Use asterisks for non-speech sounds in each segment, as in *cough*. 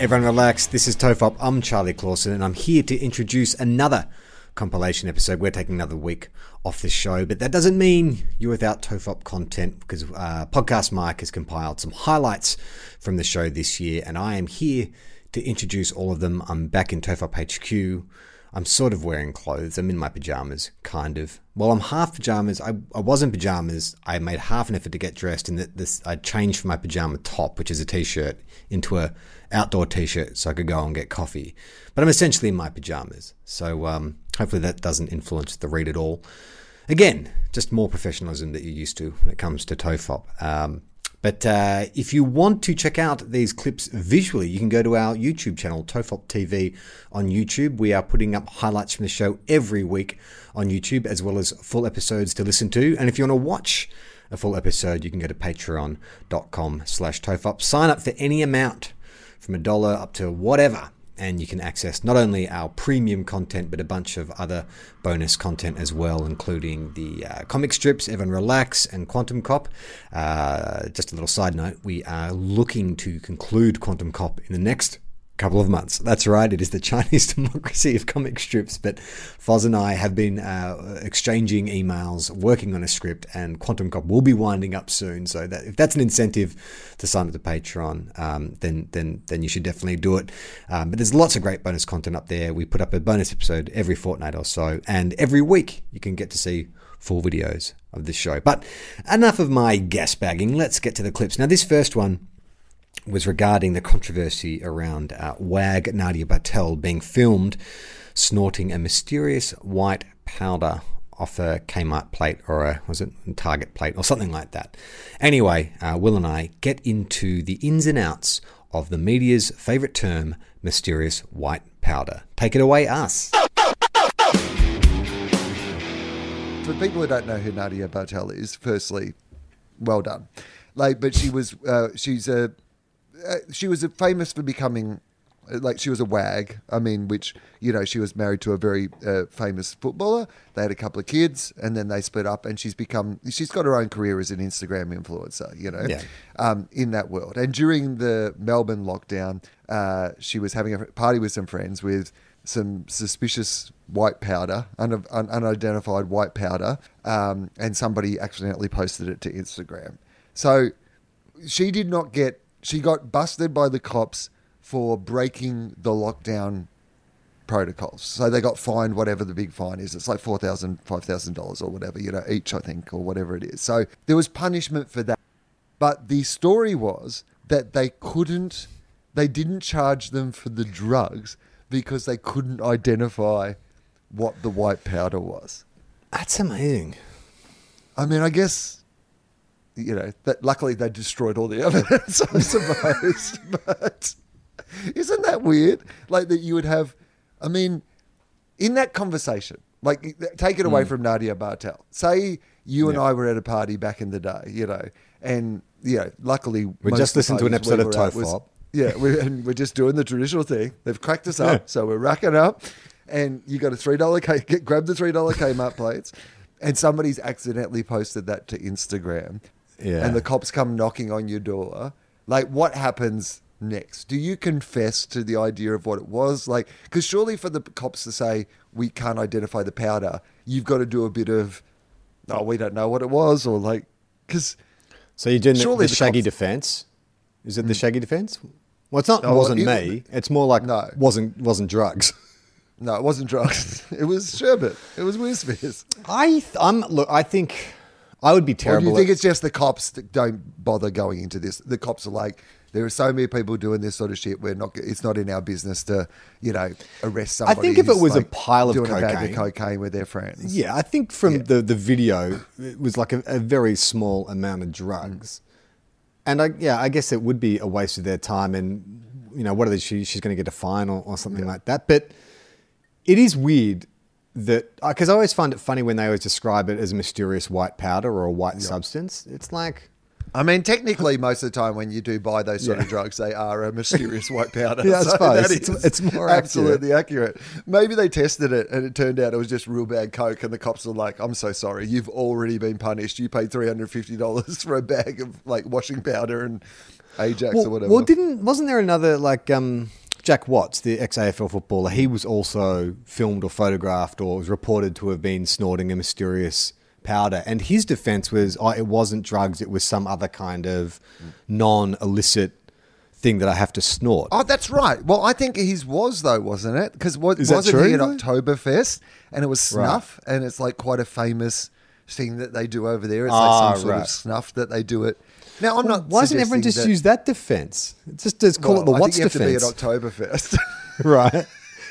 Everyone relax. This is Tofop. I'm Charlie Clausen, and I'm here to introduce another compilation episode. We're taking another week off this show, but that doesn't mean you're without Tofop content because uh, Podcast Mike has compiled some highlights from the show this year, and I am here to introduce all of them. I'm back in Tofop HQ. I'm sort of wearing clothes. I'm in my pajamas, kind of. Well, I'm half pajamas. I, I was in pajamas. I made half an effort to get dressed, and that this I changed from my pajama top, which is a t-shirt, into a outdoor t-shirt, so I could go and get coffee. But I'm essentially in my pajamas, so um, hopefully that doesn't influence the read at all. Again, just more professionalism that you're used to when it comes to TOFOP. Um, but uh, if you want to check out these clips visually, you can go to our YouTube channel, Tofop TV on YouTube. We are putting up highlights from the show every week on YouTube, as well as full episodes to listen to. And if you want to watch a full episode, you can go to patreon.com slash Tofop. Sign up for any amount from a dollar up to whatever and you can access not only our premium content but a bunch of other bonus content as well, including the uh, comic strips, Evan Relax, and Quantum Cop. Uh, just a little side note: we are looking to conclude Quantum Cop in the next couple of months. That's right, it is the *laughs* Chinese democracy of comic strips. But Foz and I have been uh, exchanging emails, working on a script, and Quantum Cop will be winding up soon. So that if that's an incentive to sign up to Patreon, um, then then then you should definitely do it. Um, but there's lots of great bonus content up there. We put up a bonus episode every fortnight or so, and every week you can get to see full videos of this show. But enough of my gas bagging. Let's get to the clips. Now, this first one was regarding the controversy around uh, WAG Nadia Bartel being filmed snorting a mysterious white powder off a Kmart plate or a was it a Target plate or something like that. Anyway, uh, Wil and I get into the ins and outs of the media's favorite term, mysterious white powder. Take it away, us. For people who don't know who Nadia Bartel is, firstly, well done. Like, but she was uh, she's a uh, she was famous for becoming uh, like she was a wag. I mean, which you know she was married to a very uh, famous footballer. They had a couple of kids, and then they split up. And she's become she's got her own career as an Instagram influencer. You know, Yeah. um, in that world. And during the Melbourne lockdown, uh, she was having a party with some friends with some suspicious white powder, un- un- unidentified white powder, um, and somebody accidentally posted it to Instagram. So she did not get she got busted by the cops for breaking the lockdown protocols. So they got fined whatever the big fine is. It's like $4,000, $5,000 or whatever, you know, each, I think, or whatever it is. So there was punishment for that. But the story was that they couldn't, they didn't charge them for the drugs because they couldn't identify what the white powder was. That's amazing. I mean, I guess you know that luckily they destroyed all the evidence, I suppose. *laughs* but isn't that weird? Like that you would have. I mean, in that conversation, like take it away mm. from Nadia Bartel. Say you and I were at a party back in the day, you know, and you know, luckily We just listened to an parties we episode of Tofop. Yeah, we're, and we're just doing the traditional thing. They've cracked us up, so we're racking up, and you got a three dollar K. Get, *laughs* grab the three dollar Kmart plates, and somebody's accidentally posted that to Instagram, Yeah. and the cops come knocking on your door. Like, what happens next? Do you confess to the idea of what it was? Like, because surely for the cops to say we can't identify the powder, you've got to do a bit of, oh, we don't know what it was, or like, because So you're doing the, the shaggy cops- defense? Is it the mm. shaggy defense? Well, it's not. Oh, wasn't it- me. It's more like No. wasn't wasn't drugs. *laughs* no, it wasn't drugs. *laughs* it was sherbet. It was Whispers. I th- I'm look. I think I would be Or do you think at- it's just the cops that don't bother going into this? The cops are like, There are so many people doing this sort of shit. We're not. It's not in our business to, you know, arrest somebody. I think if it was a like, pile of doing a bag cocaine- of cocaine with their friends. Yeah, I think from Yeah. the the video, it was like a, a very small amount of drugs, and I yeah, I guess it would be a waste of their time, and you know, what are they? She, she's going to get a fine or, or something like that. But it is weird that because I always find it funny when they always describe it as a mysterious white powder or a white substance. It's like I mean, technically, most of the time when you do buy those sort of drugs, they are a mysterious white powder. *laughs* Yeah, I *laughs* So suppose. that It's- it's more accurate. absolutely accurate. Maybe they tested it and it turned out it was just real bad coke, and the cops were like, "I'm so sorry, you've already been punished. You paid three hundred fifty dollars for a bag of like washing powder and Ajax well, or whatever." well, didn't wasn't there another like um, Jack Watts, the ex AFL footballer? He was also filmed or photographed or was reported to have been snorting a mysterious powder, and his defense was, "Oh, it wasn't drugs; it was some other kind of non-illicit thing that I have to snort." Oh, that's right. Well, I think his was though, wasn't it? Because was, wasn't true, he at? Oktoberfest and it was snuff, and it's like quite a famous thing that they do over there. It's Ah, like some sort right. of snuff that they do it. Now, I'm not. Why doesn't everyone just that- use that defense? Just, just call Well, it the I Watts think have defense, to be at Oktoberfest. *laughs* right?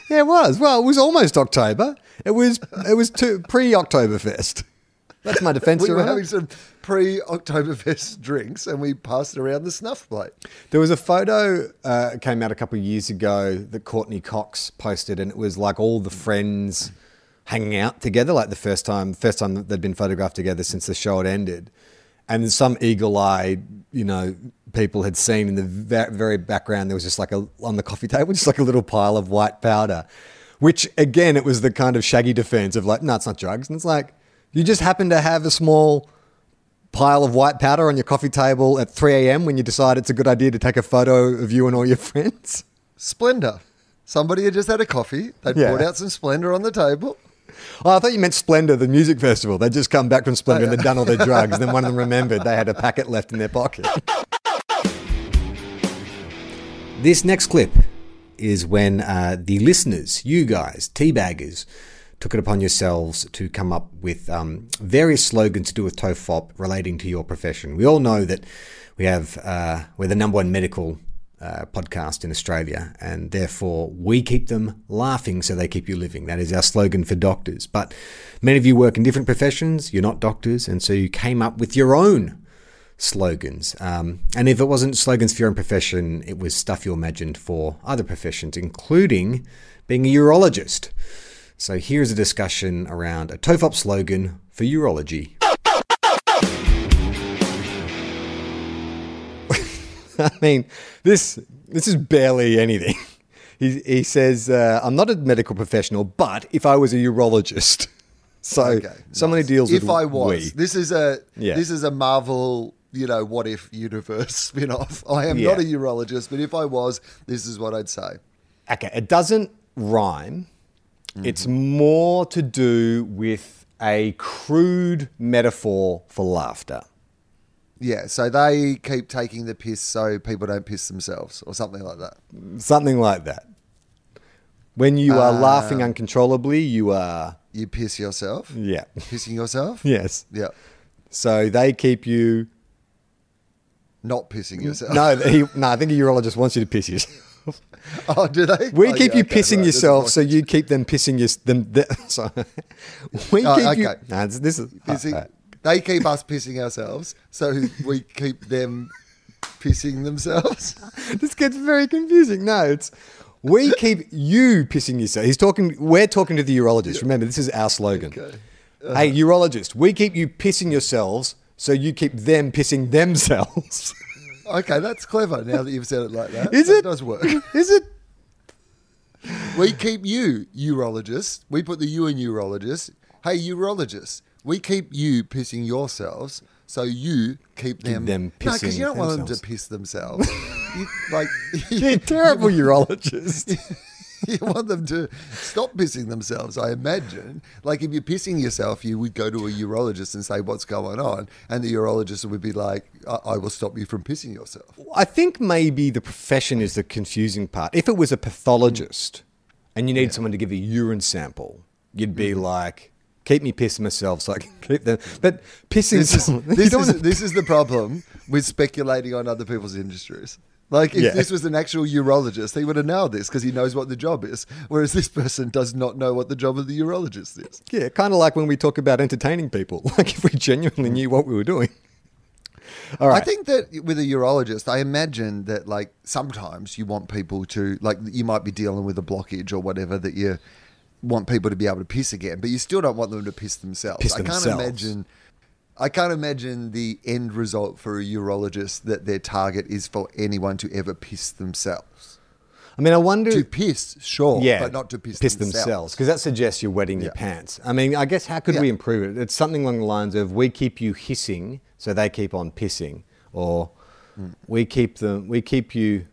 Yeah, it was. Well, it was almost October. It was. It was to, pre-Oktoberfest. That's my defense. *laughs* we were having some pre-Oktoberfest *laughs* drinks, and we passed around the snuff plate. There was a photo uh, came out a couple of years ago that Courteney Cox posted, and it was like all the friends hanging out together, like the first time, first time that they'd been photographed together since the show had ended. And some eagle-eyed, you know, people had seen in the very background there was just like a on the coffee table, *laughs* just like a little pile of white powder. Which again, it was the kind of shaggy defense of like, no, it's not drugs, and it's like you just happen to have a small pile of white powder on your coffee table at 3 a.m. when you decide it's a good idea to take a photo of you and all your *laughs* friends? Splenda. Somebody had just had a coffee. They Yeah. poured out some Splenda on the table. Oh, I thought you meant Splendour, the music festival. They'd just come back from Splendour and they'd done all their drugs. And then one of them remembered they had a packet left in their pocket. This next clip is when uh, the listeners, you guys, teabaggers, took it upon yourselves to come up with um, various slogans to do with TOFOP relating to your profession. We all know that we have uh, we're the number one medical uh, podcast in Australia, and therefore we keep them laughing so they keep you living. That is our slogan for doctors. But many of you work in different professions. You're not doctors, and so you came up with your own slogans. Um, and if it wasn't slogans for your own profession, it was stuff you imagined for other professions, including being a urologist. So here's a discussion around a TOFOP slogan for urology. *laughs* I mean, this this is barely anything. He, he says, uh, I'm not a medical professional, but if I was a urologist, *laughs* so Okay, someone nice. who deals if with I was, we. this is a Yeah. this is a Marvel, you know, what if universe *laughs* spin-off. I am Yeah. not a urologist, but if I was, this is what I'd say. Okay, it doesn't rhyme. Mm-hmm. It's more to do with a crude metaphor for laughter. Yeah, so they keep taking the piss so people don't piss themselves, or something like that. Something like that. When you are Uh, laughing uncontrollably, you are. You piss yourself, Yeah. pissing yourself. *laughs* Yes. Yeah, So they keep you. not pissing yourself. No, *laughs* he, no, I think a urologist wants you to piss yourself. *laughs* oh, do they? We Oh, keep yeah, you okay, pissing right, yourself, so you keep them pissing your, them. The, sorry. We Oh, keep you. okay. No, this, this is. Pissing- they keep us pissing ourselves, so we keep them pissing themselves. *laughs* this gets very confusing. No, it's we keep you pissing yourself. He's talking. We're talking to the urologist. Remember, this is our slogan. Okay. Hey, uh-huh. urologist, we keep you pissing yourselves, so you keep them pissing themselves. *laughs* Okay, that's clever. Now that you've said it like that, Is That it? does work. *laughs* is it? We keep you urologist. We put the you in urologist. Hey, urologist, we keep you pissing yourselves, so you keep them. them no, because you don't want them to piss themselves. you, like *laughs* You're terrible urologist. *laughs* you want them to stop pissing themselves, I imagine. Like if you're pissing yourself, you would go to a urologist and say, What's going on? And the urologist would be like, I, I will stop you from pissing yourself. I think maybe the profession is the confusing part. If it was a pathologist and you need someone to give a urine sample, you'd be Mm-hmm. like, keep me pissing myself so I can keep them. But pissing This is, *laughs* this, *laughs* is, this is the problem with speculating on other people's industries. Like if Yeah. this was an actual urologist, he would have nailed this because he knows what the job is. Whereas this person does not know what the job of the urologist is. Yeah, kind of like when we talk about entertaining people. *laughs* Like if we genuinely knew what we were doing. All right. I think that with a urologist, I imagine that like sometimes you want people to like you might be dealing with a blockage or whatever that you want people to be able to piss again, but you still don't want them to piss themselves. Piss I can't themselves. imagine. I can't imagine the end result for a urologist that their target is for anyone to ever piss themselves. I mean, I wonder. To piss, sure, yeah, but not to piss, piss themselves because that suggests you're wetting your pants. I mean, I guess how could Yeah. we improve it? It's something along the lines of we keep you hissing, so they keep on pissing, or Hmm. we keep them, we keep you.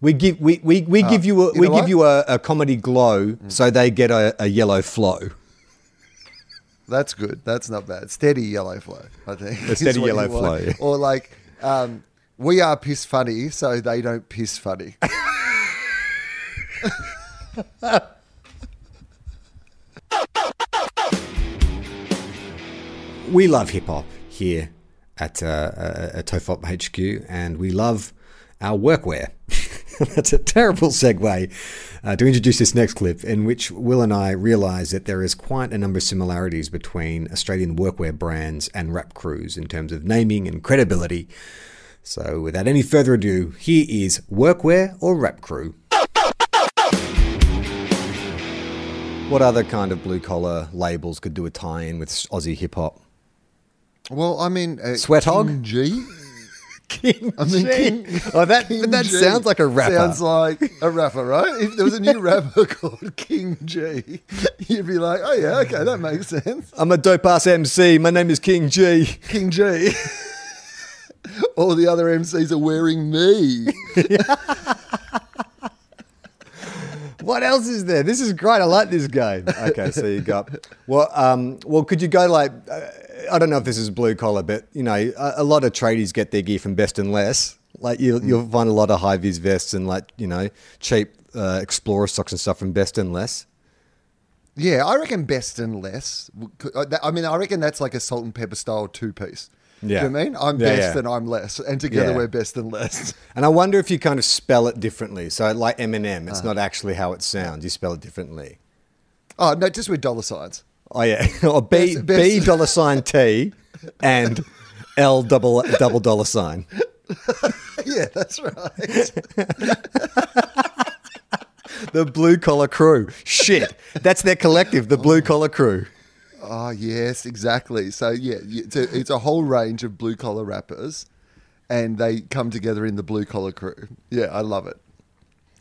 We give we, we, we give you a you we know give what? You a, a comedy glow, so they get a, a yellow flow. *laughs* That's good. That's not bad. Steady yellow flow, I think. A steady yellow flow, yeah. Or like, um, we are piss funny, so they don't piss funny. *laughs* we love hip hop here at, uh, uh, at Tofop HQ, and we love our workwear. *laughs* *laughs* That's a terrible segue uh, to introduce this next clip, in which Wil and I realise that there is quite a number of similarities between Australian workwear brands and rap crews in terms of naming and credibility. So, without any further ado, here is Workwear or Rap Crew. What other kind of blue collar labels could do a tie in with Aussie hip hop? Well, I mean, uh, Sweat Hog? G. King I mean, G. King, oh, that King but that G sounds like a rapper. Sounds like a rapper, right? If there was a new *laughs* rapper called King G, you'd be like, oh yeah, okay, that makes sense. I'm a dope ass MC. My name is King G. King G. *laughs* All the other MCs are wearing me. *laughs* What else is there? This is great. I like this game. *laughs* Okay, so you got well. Um, well, could you go like uh, I don't know if this is blue collar, but you know, a, a lot of tradies get their gear from Best and Less. Like you, you'll find a lot of high vis vests and like you know cheap uh, Explorer socks and stuff from Best and Less. Yeah, I reckon best and less. I mean, I reckon that's like a salt and pepper style two piece. Yeah. Do you know I mean? I'm Yeah, best yeah. and I'm less, and together Yeah. we're best and less. *laughs* And I wonder if you kind of spell it differently. So like Eminem, it's uh-huh. not actually how it sounds. You spell it differently. Oh no, just with dollar signs. Oh yeah, *laughs* or B Best- B dollar sign T and *laughs* L double double dollar sign. Yeah, that's right. The blue collar crew. Shit, that's their collective, the blue oh. collar crew. Oh yes, exactly. So yeah, it's a, it's a whole range of blue collar rappers, and they come together in the blue collar crew. Yeah, I love it.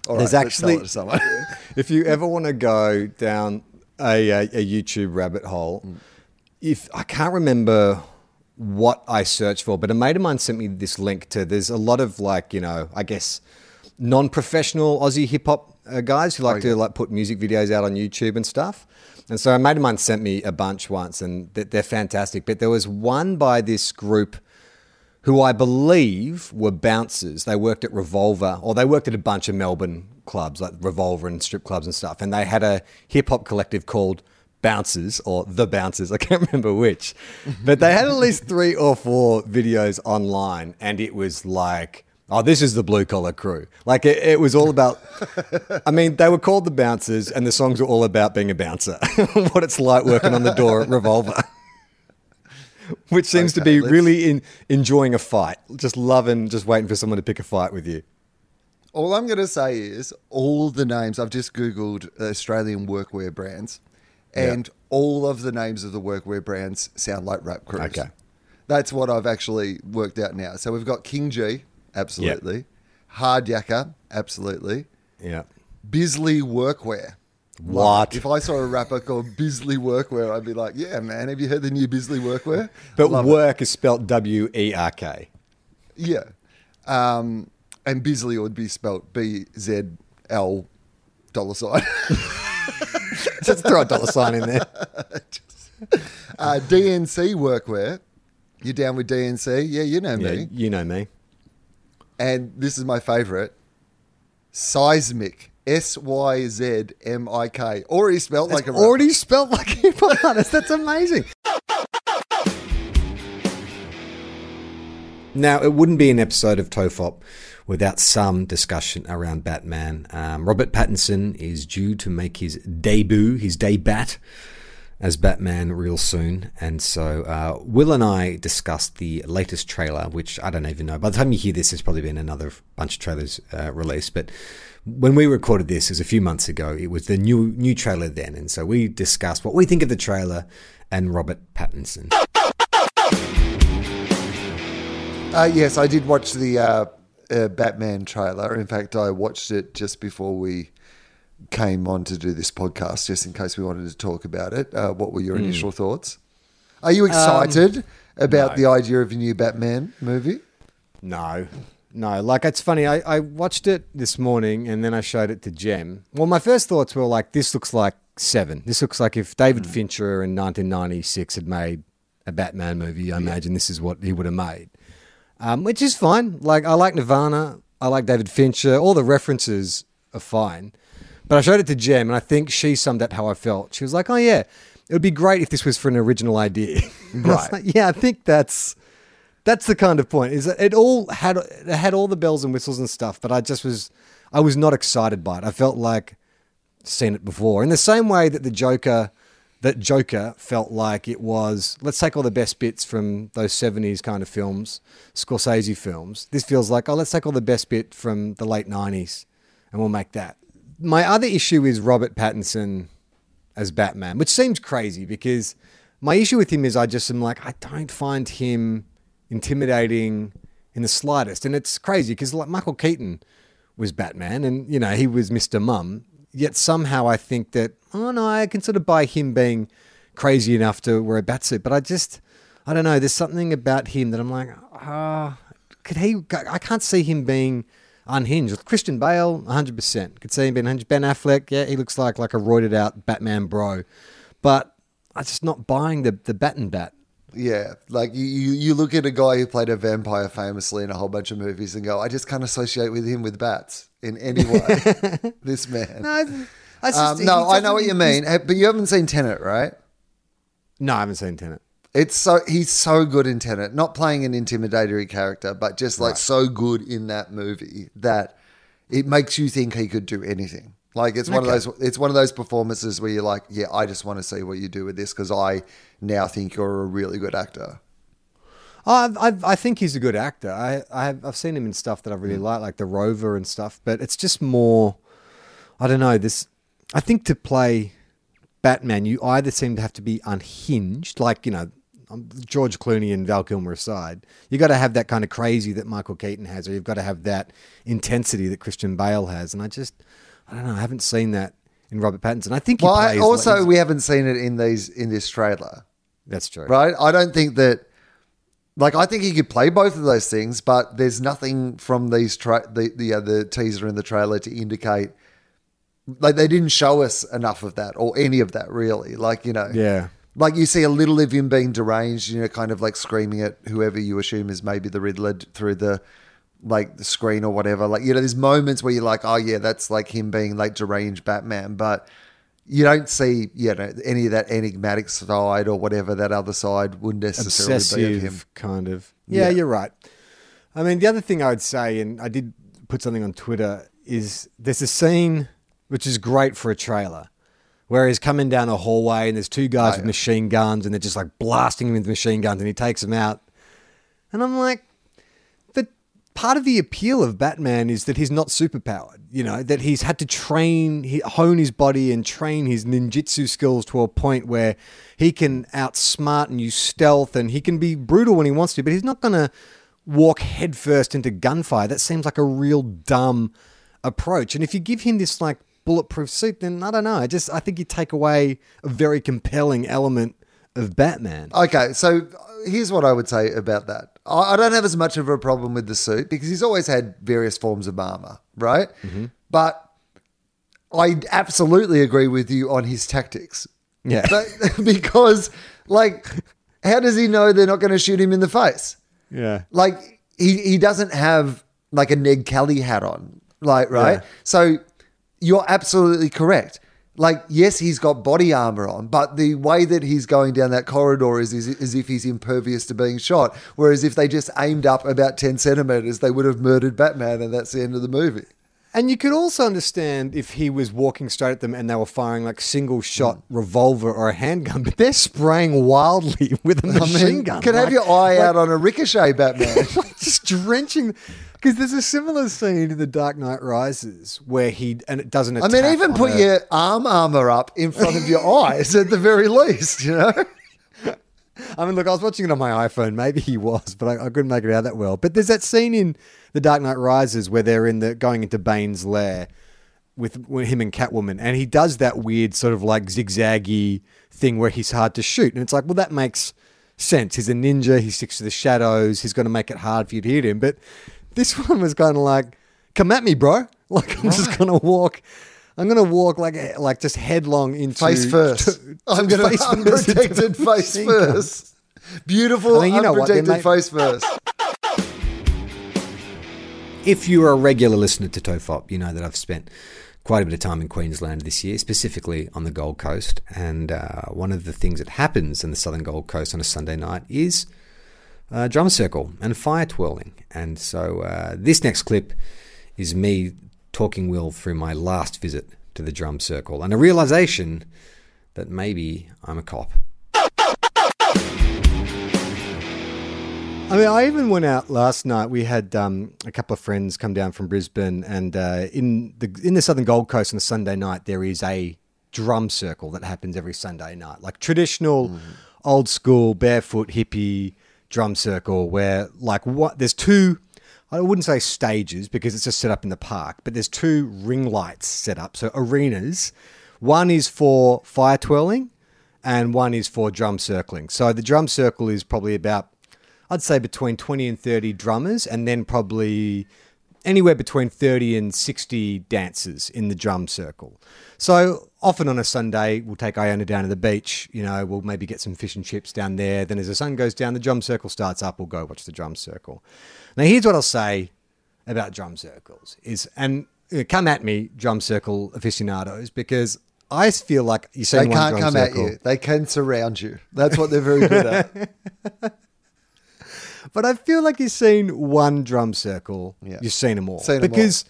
All right, There's let's actually- sell it to someone. *laughs* If you ever want to go down a, a, a YouTube rabbit hole, if I can't remember what I searched for, but a mate of mine sent me this link to. There's a lot of like you know, I guess non-professional Aussie hip hop uh, guys who like Okay. to like put music videos out on YouTube and stuff. And so a mate of mine sent me a bunch once, and they're fantastic. But there was one by this group who I believe were bouncers. They worked at Revolver, or they worked at a bunch of Melbourne clubs like Revolver and strip clubs and stuff. And they had a hip hop collective called Bouncers or The Bouncers. *laughs* I can't remember which, but they had at least three or four videos online, and it was like. Oh, this is the blue collar crew. Like it, it was all about. I mean, they were called the bouncers, and the songs were all about being a bouncer, *laughs* what it's like working on the door at Revolver *laughs* which seems to be let's- really in, enjoying a fight, just loving, just waiting for someone to pick a fight with you. All I'm going to say is all the names I've just googled Australian workwear brands, and all of the names of the workwear brands sound like rap crews. Okay. that's what I've actually worked out now. So we've got King G, absolutely, Hard Yakka, absolutely, Yeah. Bisley Workwear. What? it. If I saw a rapper called Bisley Workwear, I'd be like, "Yeah, man, have you heard the new Bisley Workwear?" *laughs* But Love work is spelt W E R K. Yeah. Um, and Bisley would be spelt B Z L dollar sign. *laughs* Just throw a dollar sign in there. *laughs* uh, DNC workwear. You down with DNC? Yeah, you know Yeah, me. you know me. And this is my favorite. Syzmik. S Y Z M I K. Already spelled like a rapper. Already spelt like a hip hop artist. That's amazing. Now, it wouldn't be an episode of Tofop without some discussion around Batman. Um, Robert Pattinson is due to make his debut, his debut as Batman real soon. And so uh, Wil and I discussed the latest trailer, which I don't even know. By the time you hear this, there's probably been another bunch of trailers uh, released. But when we recorded this, it was a few months ago. It was the new new trailer then, and so we discussed what we think of the trailer and Robert Pattinson. Uh, yes, I did watch the uh, uh, Batman trailer. In fact, I watched it just before we came on to do this podcast, just in case we wanted to talk about it. Uh, what were your initial thoughts? Are you excited about no. the idea of a new Batman movie? No, no. Like it's funny. I, I watched it this morning and then I showed it to Jem. Well, my first thoughts were like, this looks like Seven. This looks like if David Fincher in 1996 had made a Batman movie. I imagine this is what he would have made, um, which is fine. Like I like Nirvana. I like David Fincher. All the references are fine. But I showed it to Jem, and I think she summed up how I felt. She was like, "Oh yeah, it would be great if this was for an original idea." And *laughs* I Right. like, yeah, I think that's that's the kind of point. Is that it all had it had all the bells and whistles and stuff, but I just was I was not excited by it. I felt like seen it before. In the same way that the Joker that Joker felt like it was let's take all the best bits from those 70s kind of films, Scorsese films. This feels like, oh, let's take all the best bit from the late 90s and we'll make that. My other issue is Robert Pattinson as Batman, which seems crazy because my issue with him is I just am like, I don't find him intimidating in the slightest. And it's crazy because like Michael Keaton was Batman and, you know, he was Mr. Mum. Yet somehow I think that, oh no, I can sort of buy him being crazy enough to wear a batsuit. But I just, I don't know, there's something about him that I'm like, ah, could he, I can't see him being unhinged. Christian Bale, 100%. Could see him being unhinged. Ben Affleck, yeah, he looks like like a roided out Batman bro. But I'm just not buying the, the bat and bat. Yeah, like you, you, you look at a guy who played a vampire famously in a whole bunch of movies and go, I just can't associate with him with bats in any way. *laughs* this man. No, I just- Um, no, I know what you mean, but you haven't seen Tenet, right? No, I haven't seen Tenet. It's so he's so good in Tenet, not playing an intimidatory character, but just like so good in that movie that it makes you think he could do anything. Like it's one of those it's one of those performances where you're like, yeah, I just want to see what you do with this because I now think you're a really good actor. Oh, I, I, I think he's a good actor. I, I have, I've seen him in stuff that I really mm. like, like The Rover and stuff. But it's just more, I don't know. This, I think to play Batman, you either seem to have to be unhinged, like you know, um, George Clooney and Val Kilmer aside. You got to have that kind of crazy that Michael Keaton has, or you've got to have that intensity that Christian Bale has. And I just, I don't know. I haven't seen that in Robert Pattinson. I think he Well, I, also he's- we haven't seen it in these in this trailer, that's true. right? I don't think that. Like I think he could play both of those things, but there's nothing from these tra- the the, uh, the teaser and the trailer to indicate like they didn't show us enough of that or any of that really. Like you know, Yeah. Like you see a little of him being deranged, you know, kind of like screaming at whoever you assume is maybe the Riddler through the like the screen or whatever. Like you know, there's moments where you're like, oh yeah, that's like him being like deranged Batman, but you don't see you know any of that enigmatic side or whatever that other side would necessarily be of him. obsessive kind of. Yeah, Yeah. you're right. I mean, the other thing I would say, and I did put something on Twitter, is there's a scene which is great for a trailer, where he's coming down a hallway and there's two guys oh, with yeah. machine guns and they're just like blasting him with machine guns and he takes them out, and I'm like, but part of the appeal of Batman is that he's not superpowered. You know that he's had to train, hone his body and train his ninjutsu skills to a point where he can outsmart and use stealth, and he can be brutal when he wants to. But he's not gonna walk headfirst into gunfire. That seems like a real dumb approach. And if you give him this like bulletproof suit, then I don't know. I just I think you take away a very compelling element of Batman. Okay, so here's what I would say about that. I I don't have as much of a problem with the suit because he's always had various forms of armor, right? Mm-hmm. But I absolutely agree with you on his tactics. Yeah. But, *laughs* because, like, how does he know they're not going to shoot him in the face? Yeah. Like, he, he doesn't have like a Ned Kelly hat on, like, right? Yeah. So you're absolutely correct. Like, yes, he's got body armor on, but the way that he's going down that corridor is, is as if he's impervious to being shot. Whereas if they just aimed up about 10 centimeters, they would have murdered Batman, and that's the end of the movie. And you could also understand if he was walking straight at them and they were firing like single shot mm. revolver or a handgun, but they're spraying wildly *laughs* with a machine mean, gun. can have your eye like- out on a ricochet, Batman. *laughs* just drenching. Because there's a similar scene in The Dark Knight Rises where he and it doesn't. I mean, even put a- your arm armor up in front of your *laughs* eyes at the very least, you know? I mean, look, I was watching it on my iPhone. Maybe he was, but I, I couldn't make it out that well. But there's that scene in The Dark Knight Rises where they're in the going into Bane's lair with, with him and Catwoman, and he does that weird sort of like zigzaggy thing where he's hard to shoot, and it's like, well, that makes sense. He's a ninja. He sticks to the shadows. He's going to make it hard for you to hit him. But this one was kind of like, come at me, bro. *laughs* Like I'm just going to walk. I'm going to walk like like just headlong into Face *laughs* first. *laughs* I'm going to face first unprotected face first. Beautiful, I mean, you know what, they unprotected face first. If you're a regular listener to Tofop, you know that I've spent quite a bit of time in Queensland this year, specifically on the Gold Coast. And uh, one of the things that happens in the southern Gold Coast on a Sunday night is uh, drum circle and fire twirling. And so uh, this next clip is me talking Wil through my last visit to the drum circle and a realization that maybe I'm a cop. I mean, I even went out last night. We had um, a couple of friends come down from Brisbane, and uh, in the in the Southern Gold Coast on a Sunday night, there is a drum circle that happens every Sunday night, like traditional, old school, barefoot hippie drum circle, where like what there's two. I wouldn't say stages because it's just set up in the park, but there's two ring lights set up, so arenas. One is for fire twirling, and one is for drum circling. So the drum circle is probably about I'd say between 20 and 30 drummers, and then probably anywhere between 30 and 60 dancers in the drum circle. So often on a Sunday, we'll take Iona down to the beach. You know, we'll maybe get some fish and chips down there. Then as the sun goes down, the drum circle starts up. We'll go watch the drum circle. Now, here's what I'll say about drum circles: is and uh, come at me, drum circle aficionados, because I feel like you see They can't come circle, at you. They can surround you. That's what they're very good at. *laughs* But I feel like you've seen one drum circle. Yeah. You've seen them all. Seen 'em all. because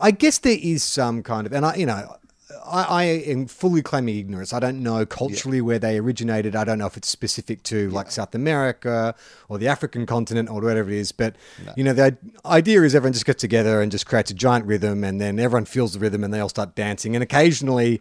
I guess there is some kind of, and I, you know, I, I am fully claiming ignorance. I don't know culturally where they originated. I don't know if it's specific to like South America or the African continent or whatever it is. But you know, the idea is everyone just gets together and just creates a giant rhythm, and then everyone feels the rhythm, and they all start dancing. And occasionally,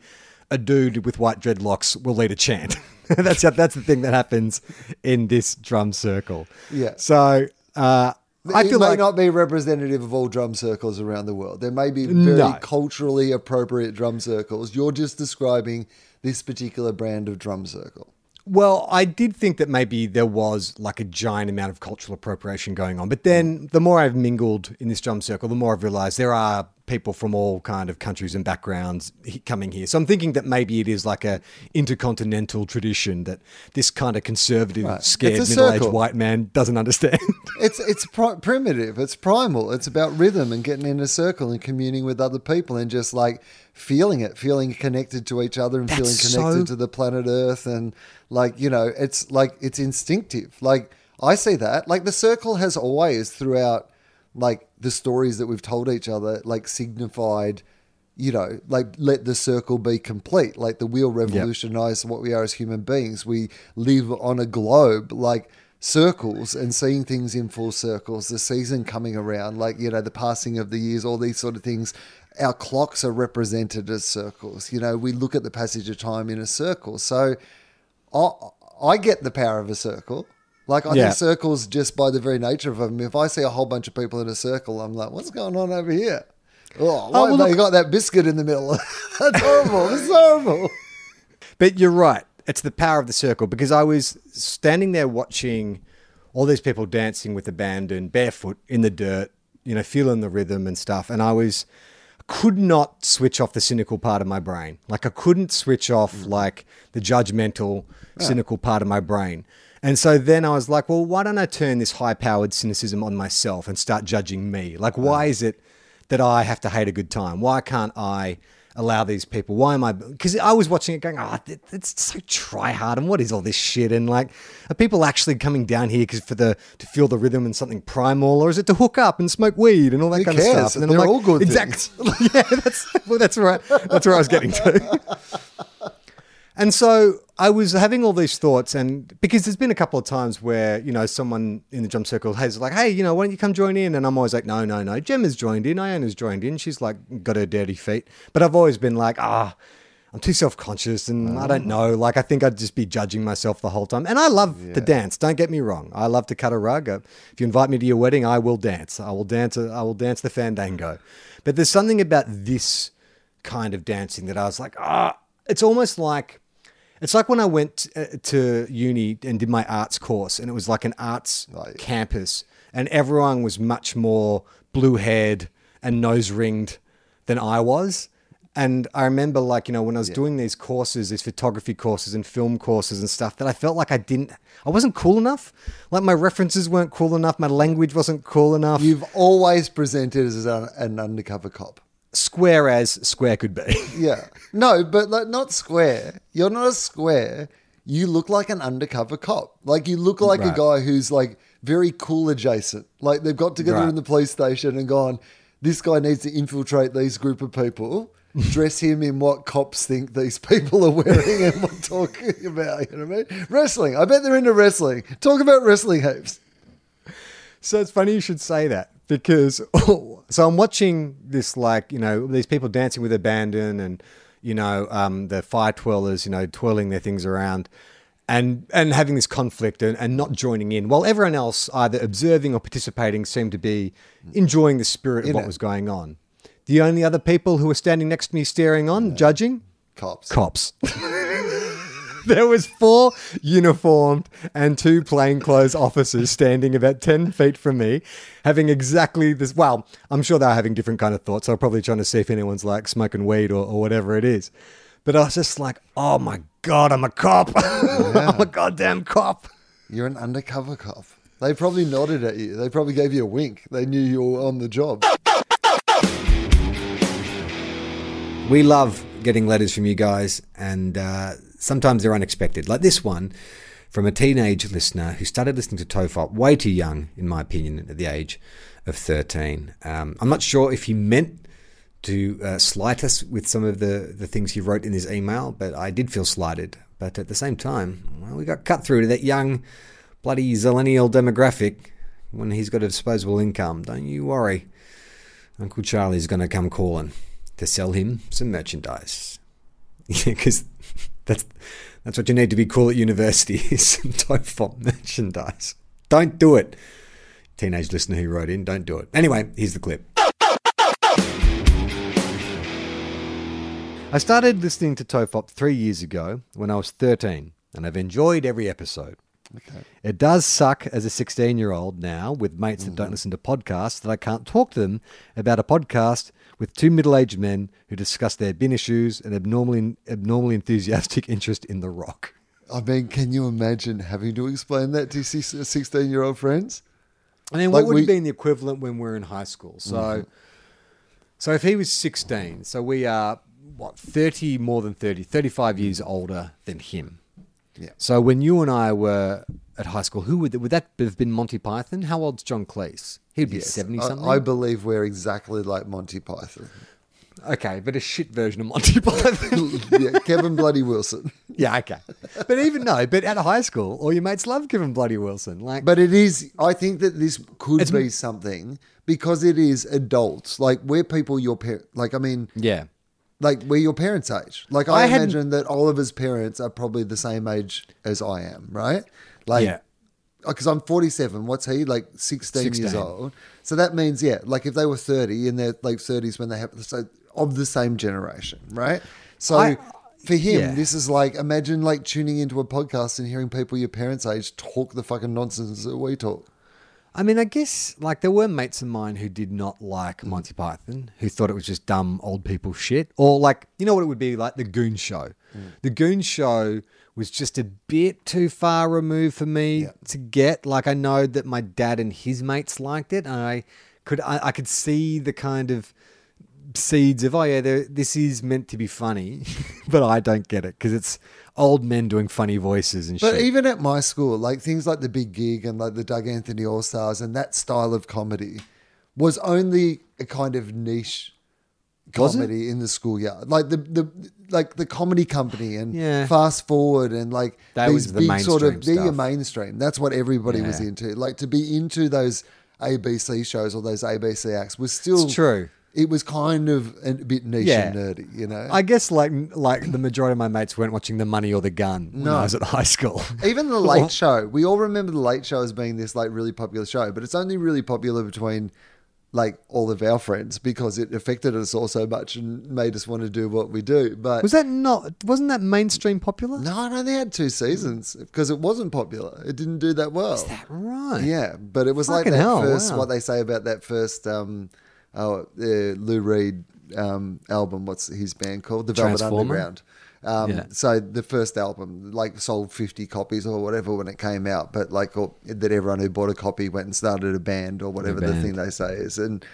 a dude with white dreadlocks will lead a chant. *laughs* that's that's the thing that happens in this drum circle. Yeah. So uh, I it feel may like not be representative of all drum circles around the world. There may be very No. culturally appropriate drum circles. You're just describing this particular brand of drum circle. Well, I did think that maybe there was like a giant amount of cultural appropriation going on. But then the more I've mingled in this drum circle, the more I've realized there are people from all kind of countries and backgrounds coming here. So I'm thinking that maybe it is like a intercontinental tradition that this kind of conservative, Right. scared middle-aged white man doesn't understand. *laughs* It's it's pri- primitive. It's primal. It's about rhythm and getting in a circle and communing with other people and just like feeling it, feeling connected to each other and That's feeling connected so- to the planet Earth and like you know, it's like it's instinctive. Like I see that. Like the circle has always throughout like the stories that we've told each other like signified you know, like let the circle be complete. Like the wheel revolutionized what we are as human beings. We live on a globe. Like circles and seeing things in full circles, the season coming around, like, you know, the passing of the years, all these sort of things. Our clocks are represented as circles. You know, we look at the passage of time in a circle. So I, I get the power of a circle. Like, I Yeah. think circles, just by the very nature of them, if I see a whole bunch of people in a circle, I'm like, what's going on over here? Oh, oh why well, have they look- got that biscuit in the middle? *laughs* That's horrible. That's horrible. But you're right. It's the power of the circle because I was standing there watching all these people dancing with abandon, barefoot in the dirt, you know, feeling the rhythm and stuff. And I was could not switch off the cynical part of my brain. Like I couldn't switch off mm. like the judgmental, cynical part of my brain. And so then I was like, well, why don't I turn this high powered cynicism on myself and start judging me? Like, why mm. is it that I have to hate a good time? Why can't I allow these people? Why am I? Because I was watching it going, ah, oh, it's so try hard, and what is all this shit? And like, are people actually coming down here because for the to feel the rhythm and something primal, or is it to hook up and smoke weed and all that Who kind cares? of stuff? And They're I'm like, all good exactly. *laughs* yeah, that's well, that's right. That's where I was getting to. *laughs* And so I was having all these thoughts, and because there's been a couple of times where you know someone in the drum circle has like, "Hey, you know, why don't you come join in?" And I'm always like, "No, no, no." Gemma's joined in, Iona's joined in. She's like got her dirty feet, but I've always been like, "Ah, I'm too self conscious, and I don't know. Like, I think I'd just be judging myself the whole time." And I love the dance. Don't get me wrong. I love to cut a rug. Uh, If you invite me to your wedding, I will dance. I will dance. I will dance the fandango. But there's something about this kind of dancing that I was like, ah, it's almost like it's like when I went uh, to uni and did my arts course, and it was like an arts Right. campus, and everyone was much more blue haired and nose ringed than I was. And I remember, like, you know, when I was doing these courses, these photography courses and film courses and stuff, that I felt like I didn't, I wasn't cool enough. Like, my references weren't cool enough. My language wasn't cool enough. You've always presented as an, an undercover cop. Square as square could be. *laughs* Yeah. No, but like not square. You're not a square. You look like an undercover cop. Like you look like Right. a guy who's like very cool adjacent. Like they've got together Right. in the police station and gone, this guy needs to infiltrate these group of people. *laughs* Dress him in what cops think these people are wearing and what talking *laughs* about. You know what I mean? Wrestling. I bet they're into wrestling. Talk about wrestling heaps. So it's funny you should say that because *laughs* so I'm watching this like you know these people dancing with abandon and you know um, the fire twirlers you know twirling their things around and and having this conflict and, and not joining in while everyone else either observing or participating seemed to be enjoying the spirit of In what it. was going on. The only other people who were standing next to me staring on judging Cops. cops. *laughs* *laughs* there was four uniformed and two plainclothes officers standing about 10 feet from me having exactly this well i'm sure they're having different kind of thoughts they were probably trying to see if anyone's like smoking weed or, or whatever it is but i was just like oh my god i'm a cop *laughs* i'm a goddamn cop You're an undercover cop. They probably nodded at you. They probably gave you a wink. They knew you were on the job. We love getting letters from you guys, and uh, sometimes they're unexpected. Like this one from a teenage listener who started listening to Tofop way too young, in my opinion, at the age of 13. Um, I'm not sure if he meant to uh, slight us with some of the, the things he wrote in his email, but I did feel slighted. But at the same time, well, we got cut through to that young, bloody zillennial demographic when he's got a disposable income. Don't you worry. Uncle Charlie's going to come calling to sell him some merchandise. *laughs* Because that's that's what you need to be cool at university *laughs* is some Tofop merchandise. Don't do it. Teenage listener who wrote in, don't do it. Anyway, here's the clip. I started listening to Tofop three years ago when I was 13, and I've enjoyed every episode. It does suck as a 16 year old now with mates that don't mm-hmm. listen to podcasts that I can't talk to them about a podcast with two middle aged men who discuss their bin issues and abnormally, abnormally enthusiastic interest in The Rock. I mean, can you imagine having to explain that to uh, 16 year old friends? I mean, Like what would we- have been the equivalent when we are in high school? So, mm-hmm. so if he was 16, so we are, what, 30, more than 30, 35 years older than him. Yeah. So when you and I were at high school, who would would that have been? Monty Python? How old's John Cleese? He'd be Yes. seventy I- something. I, believe we're exactly like Monty Python. okay, but a shit version of Monty *laughs* Python. *laughs* yeah, Kevin Bloody Wilson. yeah, okay. But even no, but at high school, all your mates love Kevin Bloody Wilson. Like, But it is, I think that this could It's- be something because it is adults. Like, we're people your parents, like, I mean, yeah, like, we're your parents' age. Like, I I, hadn't- imagine that Oliver's parents are probably the same age as I am, right? Like, Yeah. Because I'm 47. What's he? Like 16, years old. So that means, yeah, like if they were 30 in their like 30s when they have, so of the same generation, right? So I- for him, yeah. this is like, imagine like tuning into a podcast and hearing people your parents' age talk the fucking nonsense that we talk. I mean, I guess like there were mates of mine who did not like Mm. Monty Python, who thought it was just dumb old people shit, or like you know what it would be like the Goon Show. Mm. The Goon Show was just a bit too far removed for me Yeah. to get. Like I know that my dad and his mates liked it, and I could I, I could see the kind of seeds of oh yeah, this is meant to be funny, *laughs* but I don't get it because it's old men doing funny voices and But shit. But even at my school, like things like the Big Gig and like the Doug Anthony All Stars and that style of comedy was only a kind of niche comedy in the schoolyard. Like the the like the comedy company and Yeah. fast forward and like That these was the big sort of mainstream they're your stuff. mainstream. That's what everybody was Yeah. into. Like to be into those ABC shows or those ABC acts was still It's true. It was kind of a bit niche Yeah. and nerdy, you know. I guess like like the majority of my mates weren't watching The Money or the Gun when No. I was at *laughs* high school. Even the Late *laughs* Show, we all remember the Late Show as being this like really popular show, but it's only really popular between like all of our friends because it affected us all so much and made us want to do what we do. But Was that not? Wasn't that mainstream popular? no, no, they had two seasons because it wasn't popular. It didn't do that well. Is that right? Yeah, but it was like that hell, first. wow. What they say about that first, um, oh, uh, Lou Reed um, album. What's his band called? The Velvet Underground. Um, Yeah. So the first album, like, sold fifty copies or whatever when it came out, but like, or, that everyone who bought a copy went and started a band or whatever the thing they say is, and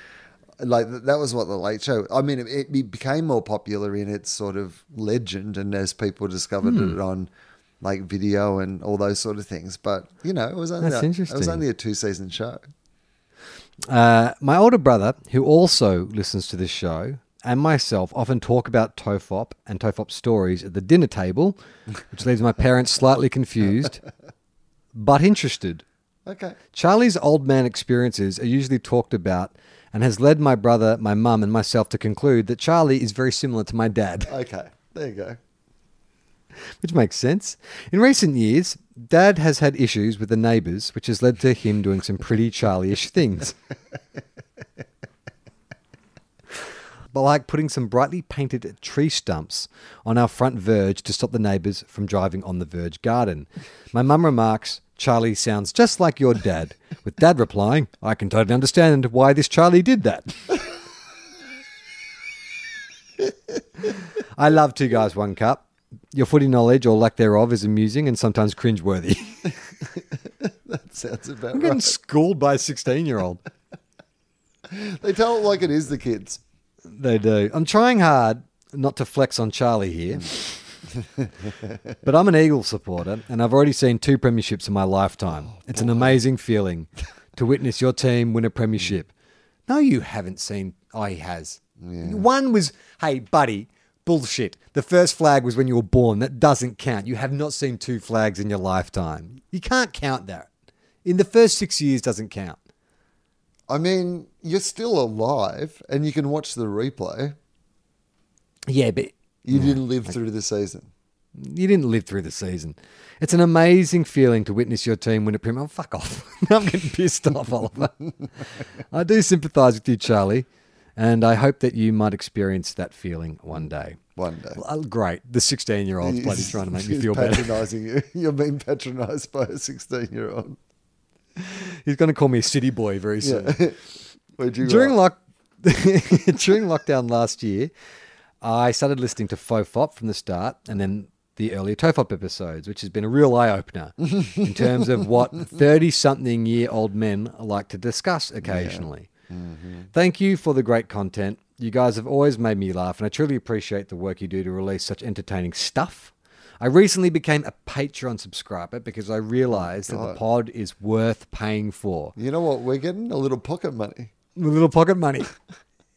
like that was what the Late Show. I mean, it, it became more popular in its sort of legend, and as people discovered Hmm. it on. Like video and all those sort of things, but you know, it was only That's a, it was only a two season show. Uh, my older brother, who also listens to this show, and myself often talk about Tofop and Tofop stories at the dinner table, which leaves my parents slightly confused, *laughs* but interested. Okay. Charlie's old man experiences are usually talked about and has led my brother, my mum, and myself to conclude that Charlie is very similar to my dad. Okay. There you go. which makes sense. In recent years, Dad has had issues with the neighbours, which has led to him doing some pretty Charlie-ish things. *laughs* like putting some brightly painted tree stumps on our front verge to stop the neighbours from driving on the verge garden. My mum remarks, Charlie sounds just like your dad, with Dad replying, I can totally understand why this Charlie did that. *laughs* I love Two Guys, One Cup. Your footy knowledge or lack thereof is amusing and sometimes cringeworthy. *laughs* That sounds about I'm getting right. schooled by a 16 year old. They tell it like it is the kids. They do. I'm trying hard not to flex on Charlie here. *laughs* but I'm an Eagles supporter and I've already seen two premierships in my lifetime. It's an oh. amazing feeling *laughs* to witness your team win a premiership. No, you haven't seen. Oh, he has. One was, hey, buddy, bullshit. The first flag was when you were born. That doesn't count. You have not seen two flags in your lifetime. You can't count that. In the first six years, doesn't count. I mean, you're still alive and you can watch the replay. Yeah, but You didn't live through the season. You didn't live through the season. It's an amazing feeling to witness your team win a Premier. Oh, fuck off. *laughs* I'm getting pissed off, *laughs* Oliver. I do sympathise with you, Charlie, and I hope that you might experience that feeling one day. One day. Well, uh, great. The 16 year old's bloody trying to make me feel better. patronising you. *laughs* You're being patronised by a 16 year old. He's going to call me a city boy very soon. *laughs* Yeah. During lock *laughs* during lockdown last year, I started listening to Fofop from the start, and then the earlier Tofop episodes, which has been a real eye opener *laughs* in terms of what thirty-something year old men like to discuss occasionally. Thank you for the great content. You guys have always made me laugh, and I truly appreciate the work you do to release such entertaining stuff. I recently became a Patreon subscriber because I realized that the pod is worth paying for. You know what? We're getting a little pocket money. A little pocket money.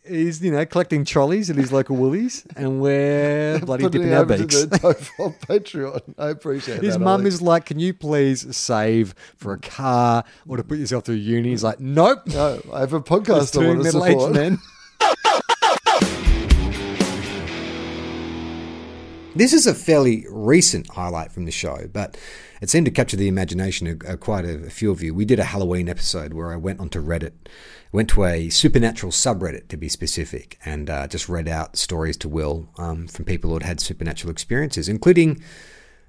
He's, you know, collecting trolleys at his local Woolies, and we're *laughs* bloody Putting dipping our over to beaks. the *laughs* Patreon. I appreciate His that. mum Ollie. is like, "Can you please save for a car or to put yourself through uni?" He's like, "Nope, No, I have a podcast I two want to middle-aged support. men." *laughs* This is a fairly recent highlight from the show, but it seemed to capture the imagination of, of quite a, a few of you. We did a Halloween episode where I went onto Reddit, went to a supernatural subreddit to be specific, and uh, just read out stories to Wil um, from people who had had supernatural experiences, including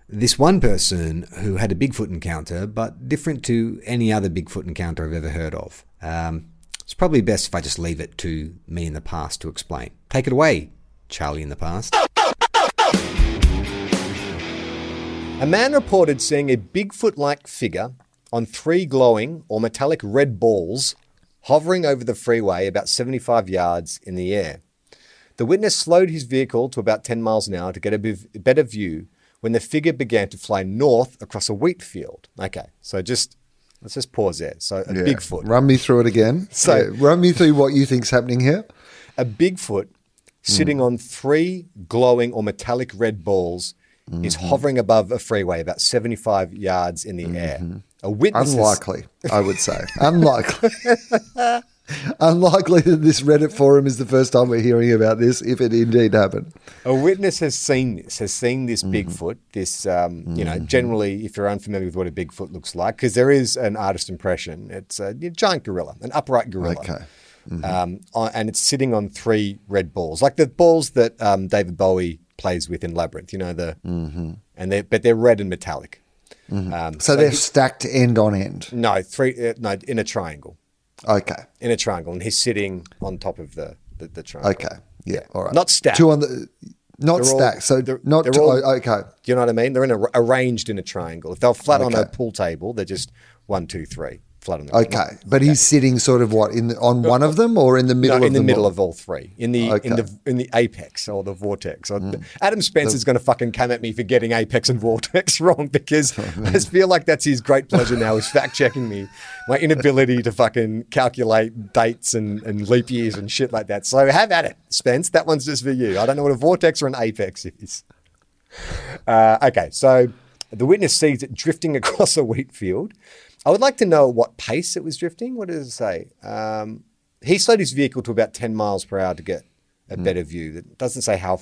this one person who had a Bigfoot encounter, but different to any other Bigfoot encounter I've ever heard of. Um, it's probably best if I just leave it to me in the past to explain. Take it away, Charlie in the past. A man reported seeing a Bigfoot like figure on three glowing or metallic red balls hovering over the freeway about 75 yards in the air. The witness slowed his vehicle to about 10 miles an hour to get a better view when the figure began to fly north across a wheat field. Okay, so just let's just pause there. So a Yeah. Bigfoot, Run me through it again. So- Yeah, run me through what you think's happening here. a Bigfoot sitting hmm. on three glowing or metallic red balls is hovering above a freeway about 75 yards in the air. A witness Unlikely, I would say. *laughs* Unlikely. Unlikely that this Reddit forum is the first time we're hearing about this, if it indeed happened. A witness has seen this, has seen this Mm-hmm. Bigfoot. This, um, you know, generally, if you're unfamiliar with what a Bigfoot looks like, because there is an artist impression, it's a giant gorilla, an upright gorilla. Okay. Um, and it's sitting on three red balls, like the balls that um, David Bowie plays with in Labyrinth. You know the, and they but they're red and metallic. Um, Mm-hmm. So they're he- stacked end on end. no three uh, no in a triangle, Okay. in a triangle, and he's sitting on top of the the, the triangle. Okay. Yeah. All right. Not stacked. Two on the. Not They're all- stacked. so they're- not. they're two, all- oh, okay. Do you know what I mean? They're in a, arranged in a triangle. If they're flat on a pool table, they're just one, two, three, flat on the Okay. But he's sitting sort of what in the, on one of them or in the middle No, of in the them middle all? of all three, in the in Okay. Mm. the in the apex or the vortex. Or Adam Spencer's going to fucking come at me for getting apex and vortex *laughs* wrong because Oh, I feel like that's his great pleasure now is fact checking me, my inability to fucking calculate dates and, and leap years and shit like that. So have at it, Spence. That one's just for you. I don't know what a vortex or an apex is. Uh, okay, so the witness sees it drifting across a wheat field. I would like to know what pace it was drifting. What does it say? Um, he slowed his vehicle to about 10 miles per hour to get a better view. It doesn't say how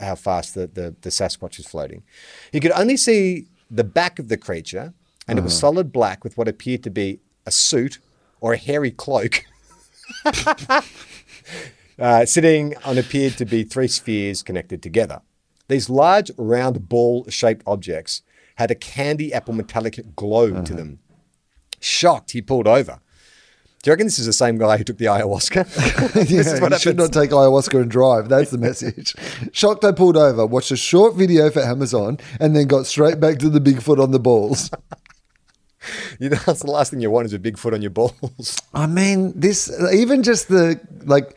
how fast the, the, the Sasquatch is floating. He could only see the back of the creature, and it was solid black with what appeared to be a suit or a hairy cloak. *laughs* uh, sitting on appeared to be three spheres connected together. These large, round, ball shaped objects had a candy apple metallic glow to them. Shocked, he pulled over. Do you reckon this is the same guy who took the ayahuasca? *laughs* *laughs* this Yeah, is what you should not take ayahuasca and drive. That's the message. *laughs* Shocked I pulled over, watched a short video for Amazon, and then got straight back to the Bigfoot on the balls. You know, that's the last thing you want is a big foot on your balls. I mean, this even just the like,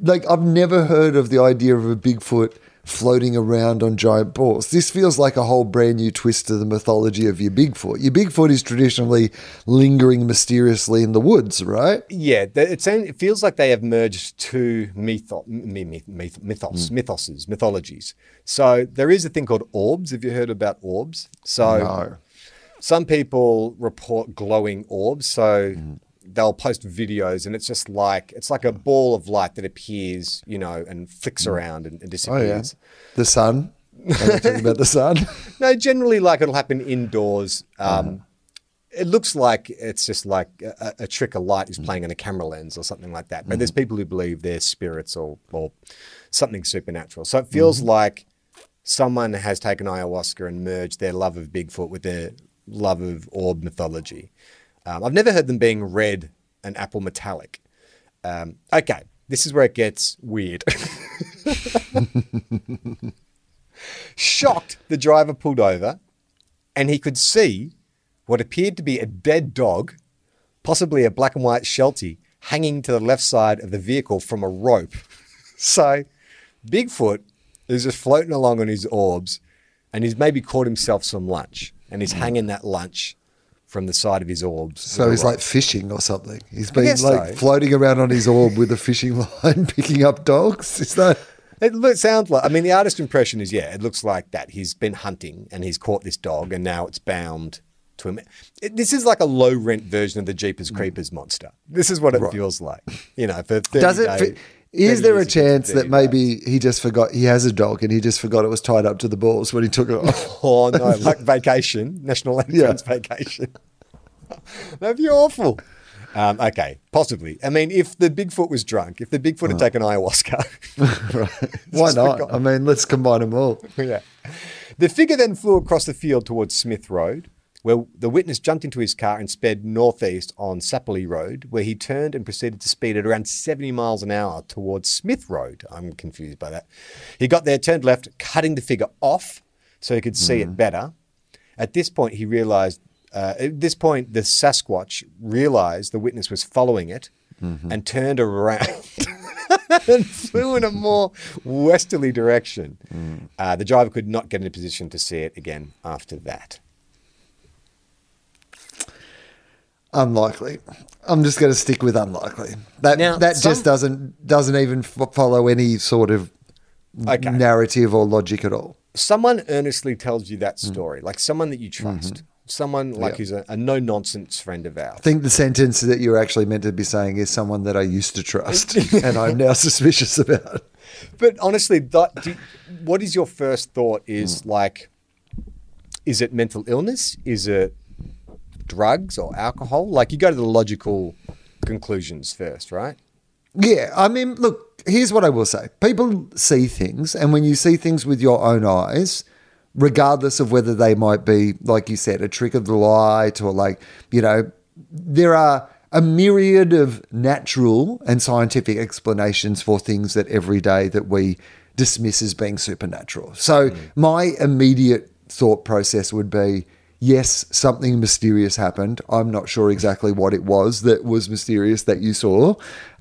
like I've never heard of the idea of a Bigfoot floating around on giant balls. This feels like a whole brand new twist to the mythology of your Bigfoot. Your Bigfoot is traditionally lingering mysteriously in the woods, right? Yeah, it, sound- it feels like they have merged two mytho- myth- myth- myth- mythos, mm. mythoses, mythologies. So there is a thing called orbs. Have you heard about orbs? So No. some people report glowing orbs. So mm. They'll post videos, and it's just like it's like a hmm. ball of light that appears, you know, and flicks hmm. around and, and Oh yeah, disappears. the sun. Talking about the sun? *laughs* No, generally, like it'll happen indoors. Uh-huh. Um, It looks like it's just like a, a trick of light is hmm. playing on a camera lens or something like that. But there's people who believe they're spirits or, or something supernatural. So it feels like someone has taken ayahuasca and merged their love of Bigfoot with their love of orb mythology. Um, I've never heard them being red and apple metallic. Um, okay, this is where it gets weird. *laughs* Shocked, the driver pulled over and he could see what appeared to be a dead dog, possibly a black and white Sheltie, hanging to the left side of the vehicle from a rope. *laughs* So Bigfoot is just floating along on his orbs and he's maybe caught himself some lunch and he's hanging that lunch from the side of his orbs. So he's like fishing or something. He's been like so. floating around on his orb with a fishing *laughs* line, picking up dogs. Is that? It sounds like, I mean, the artist impression is, yeah, it looks like that. He's been hunting and he's caught this dog and now it's bound to him. It, this is like a low rent version of the Jeepers mm. Creepers monster. This is what it feels like. You know, for 30 Does it? day- Fi- is there a chance that maybe he just forgot he has a dog and he just forgot it was tied up to the balls when he took it off? *laughs* Oh, no, like vacation, National Lampoon's vacation. *laughs* That'd be awful. Um, okay, possibly. I mean, if the Bigfoot was drunk, if the Bigfoot had taken ayahuasca, *laughs* Why not? forgot. I mean, let's combine them all. yeah. The figure then flew across the field towards Smith Road, where the witness jumped into his car and sped northeast on Sapperley Road, where he turned and proceeded to speed at around 70 miles an hour towards Smith Road. I'm confused by that. He got there, turned left, cutting the figure off so he could see it better. At this point, he realized, uh, at this point, the Sasquatch realized the witness was following it and turned around. *laughs* and flew in a more westerly direction. Uh, the driver could not get in a position to see it again after that. Unlikely. I'm just going to stick with unlikely. That Now, that some- just doesn't doesn't even f- follow any sort of Okay. narrative or logic at all. Someone earnestly tells you that mm. story, like someone that you mm-hmm. trust, someone like who's a, a no nonsense friend of ours. I think the sentence that you're actually meant to be saying is someone that I used to trust *laughs* and I'm now suspicious about. But honestly, that, do, what is your first thought? Is mm. like, is it mental illness? Is it drugs or alcohol? Like, you go to the logical conclusions first, right? Yeah, I mean, look, here's what I will say. People see things, and when you see things with your own eyes, regardless of whether they might be, like you said, a trick of the light or like, you know, there are a myriad of natural and scientific explanations for things that every day that we dismiss as being supernatural. So mm. my immediate thought process would be yes, something mysterious happened. I'm not sure exactly what it was that was mysterious that you saw,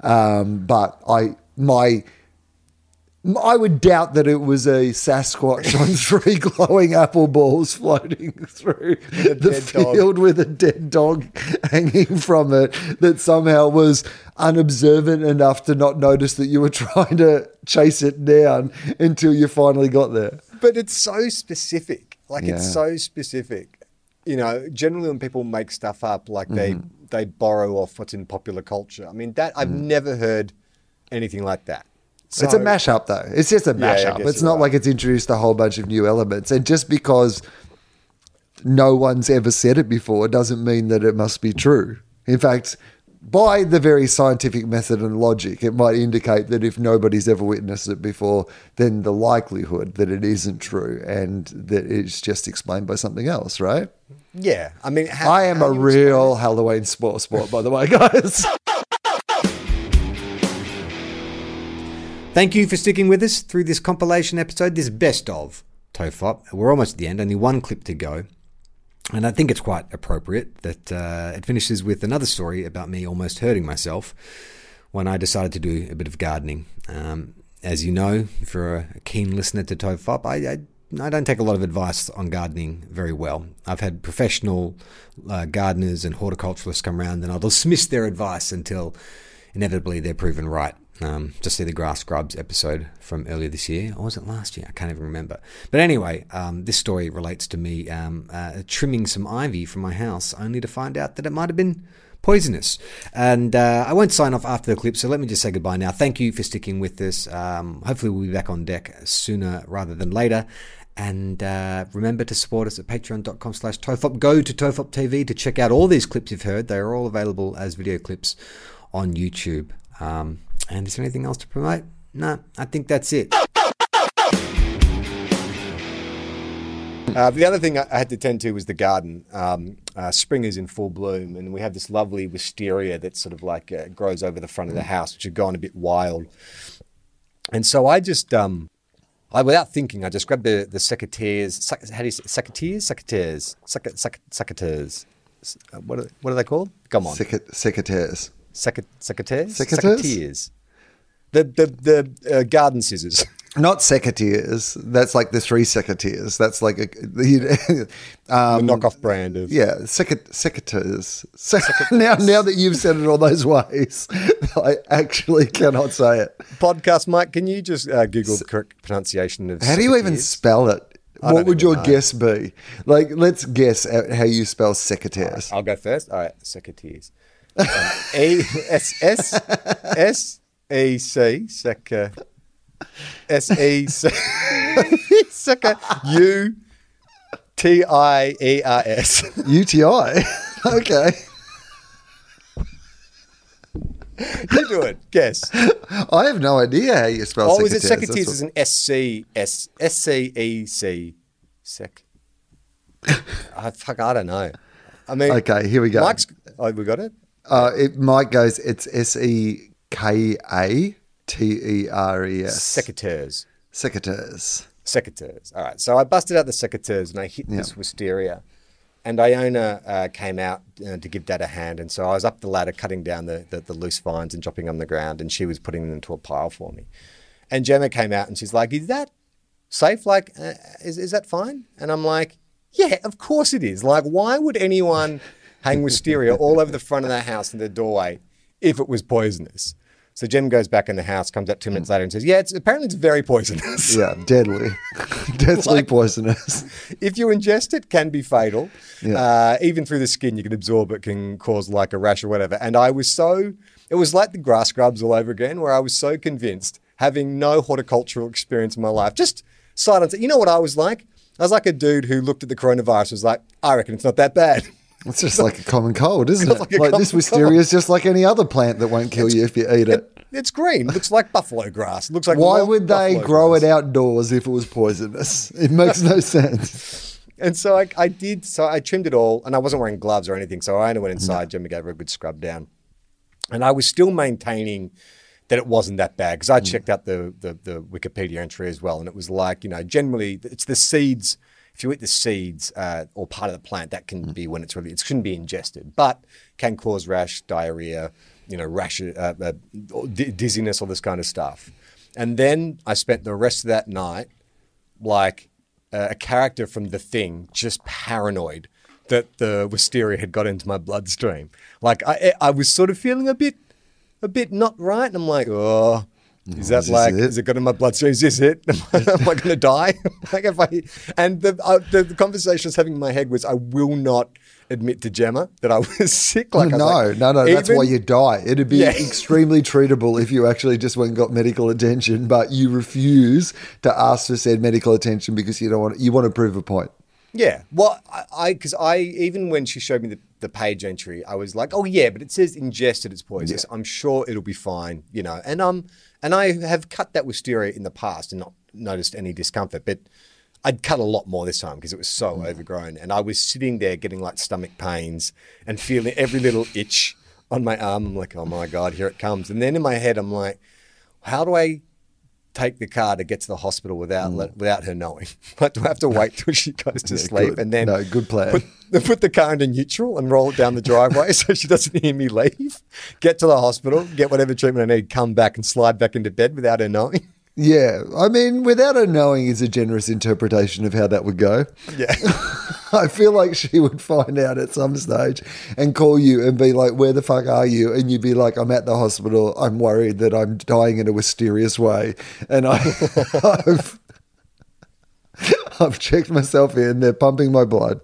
um, but I my I would doubt that it was a Sasquatch on *laughs* three glowing apple balls floating through the dead dog. field with a dead dog hanging from it that somehow was unobservant enough to not notice that you were trying to chase it down until you finally got there. But it's so specific. Like, it's so specific. You know, generally when people make stuff up, like they mm-hmm. they borrow off what's in popular culture. I mean, that I've mm-hmm. never heard anything like that. it's a mashup, though. It's just a mashup. guess it's not right. like it's introduced a whole bunch of new elements. And just because no one's ever said it before doesn't mean that it must be true. In fact, by the very scientific method and logic, it might indicate that if nobody's ever witnessed it before, then the likelihood that it isn't true and that it's just explained by something else, right? Yeah, I mean, how, I am a you explain real? Halloween sport sport, by the way, *laughs* guys. Thank you for sticking with us through this compilation episode, this best of Tofop. We're almost at the end, only one clip to go. And I think it's quite appropriate that uh, it finishes with another story about me almost hurting myself when I decided to do a bit of gardening. Um, as you know, if you're a keen listener to Tofop, I, I I don't take a lot of advice on gardening very well. I've had professional uh, gardeners and horticulturalists come around and I'll dismiss their advice until inevitably they're proven right. Um, just see the grass scrubs episode from earlier this year, or was it last year? I can't even remember. But anyway, um, this story relates to me um, uh, trimming some ivy from my house, only to find out that it might have been poisonous. And uh, I won't sign off after the clip, so let me just say goodbye now. Thank you for sticking with this. Um, hopefully, we'll be back on deck sooner rather than later. And uh, remember to support us at patreon.com slash tofop. Go to Tofop TV to check out all these clips you've heard. They are all available as video clips on YouTube. Um, and is there anything else to promote? No, I think that's it. Uh, the other thing I I had to tend to was the garden. Um, uh, spring is in full bloom, and we have this lovely wisteria that sort of like uh, grows over the front of the house, which had gone a bit wild. And so I just, um, I without thinking, I just grabbed the the secateurs. Sec- how do you say secateurs? Secateurs. Sec- sec- secateurs. Uh, What are, what are they called? Come on. Secret- Secret- secateurs? Secateurs? Secateurs. The the the uh, garden scissors. *laughs* Not secretaires. That's like the three secretaires. That's like a *laughs* the, um, the knockoff brand of yeah, secretaires. *laughs* Now, now that you've said it all those ways, I actually cannot say it. podcast. Mike, can you just uh, Google the correct pronunciation of? How do you even spell it? I What would your know. guess be? Like, let's guess at how you spell secretaires. I'll go first. All right, secateurs. Um, A S S S E C sec S E C sec U T I E R S. UTI. *laughs* okay. You do it. Guess. I have no idea how you spell Oh, is it secateurs? That's Is an S C S S C E C sec. I *laughs* fuck. I don't know. I mean, Okay, here we go. Mike's. Oh, we got it. Uh, it Mike goes. It's S E K A T E R E S. Secateurs. Secretaires. secateurs. All right. So I busted out the secateurs and I hit this wisteria. and Iona uh, came out uh, to give Dad a hand, and so I was up the ladder cutting down the, the, the loose vines and dropping them on the ground, and she was putting them into a pile for me. And Gemma came out and she's like, "Is that safe? Like, uh, is is that fine?" And I'm like, "Yeah, of course it is. Like, why would anyone hang wisteria all over the front of their house and their doorway if it was poisonous?" So Jim goes back in the house, comes out two minutes later, and says, "Yeah, it's apparently it's very poisonous. *laughs* Yeah, deadly, *laughs* deadly Like- poisonous. if you ingest it, can be fatal. Yeah. Uh, even through the skin, you can absorb it, can cause like a rash or whatever. And I was so, it was like the grass grubs all over again, where I was so convinced, having no horticultural experience in my life, just silence. You know what I was like? I was like a dude who looked at the coronavirus, was like, I reckon it's not that bad. *laughs* It's just like a common cold, isn't *laughs* it? like Like, this wisteria is just like any other plant that won't kill you if you eat it. It's green. It looks like buffalo grass. It looks like Why would they grow grass. it outdoors if it was poisonous? It makes no sense. *laughs* And so I, I did. So I trimmed it all, and I wasn't wearing gloves or anything. So I only went inside. Jimmy gave her a good scrub down, and I was still maintaining that it wasn't that bad because I mm. checked out the, the the Wikipedia entry as well, and it was like you know generally it's the seeds. If you eat the seeds uh, or part of the plant, that can be when it's really it shouldn't be ingested, but can cause rash, diarrhea, you know, rash, uh, uh, dizziness, all this kind of stuff. And then I spent the rest of that night like uh, a character from The Thing, just paranoid that the wisteria had got into my bloodstream. Like I, I was sort of feeling a bit, a bit not right, and I'm like, oh. Is that Is like? it? Is it got in my bloodstream? Is this it? *laughs* Am I, I going to die? *laughs* like if I and the, uh, the the conversation I was having in my head was, I will not admit to Gemma that I was *laughs* sick. Like I no, like, no, no. That's why you die. It'd be Yeah. extremely treatable if you actually just went and got medical attention, but you refuse to ask for said medical attention because you don't want you want to prove a point. Yeah. Well, I because I, even when she showed me the, the page entry, I was like, oh yeah, but it says ingested, it's poisonous. I'm sure it'll be fine, you know. And um, and I have cut that wisteria in the past and not noticed any discomfort, but I'd cut a lot more this time because it was so mm. overgrown, and I was sitting there getting like stomach pains and feeling every little itch on my arm. I'm like, oh my god, here it comes. And then in my head, I'm like, how do I take the car to get to the hospital without let, without her knowing? *laughs* Like, do I have to wait till she goes to Mm. Yeah, sleep good. and then No, good plan. Put, put the car into neutral and roll it down the driveway *laughs* so she doesn't hear me leave. Get to the hospital, get whatever treatment I need, come back and slide back into bed without her knowing. Yeah, I mean, without her knowing is a generous interpretation of how that would go. Yeah, *laughs* I feel like she would find out at some stage and call you and be like, "Where the fuck are you?" And you'd be like, "I'm at the hospital. I'm worried that I'm dying in a mysterious way, and I, *laughs* I've, I've checked myself in. They're pumping my blood."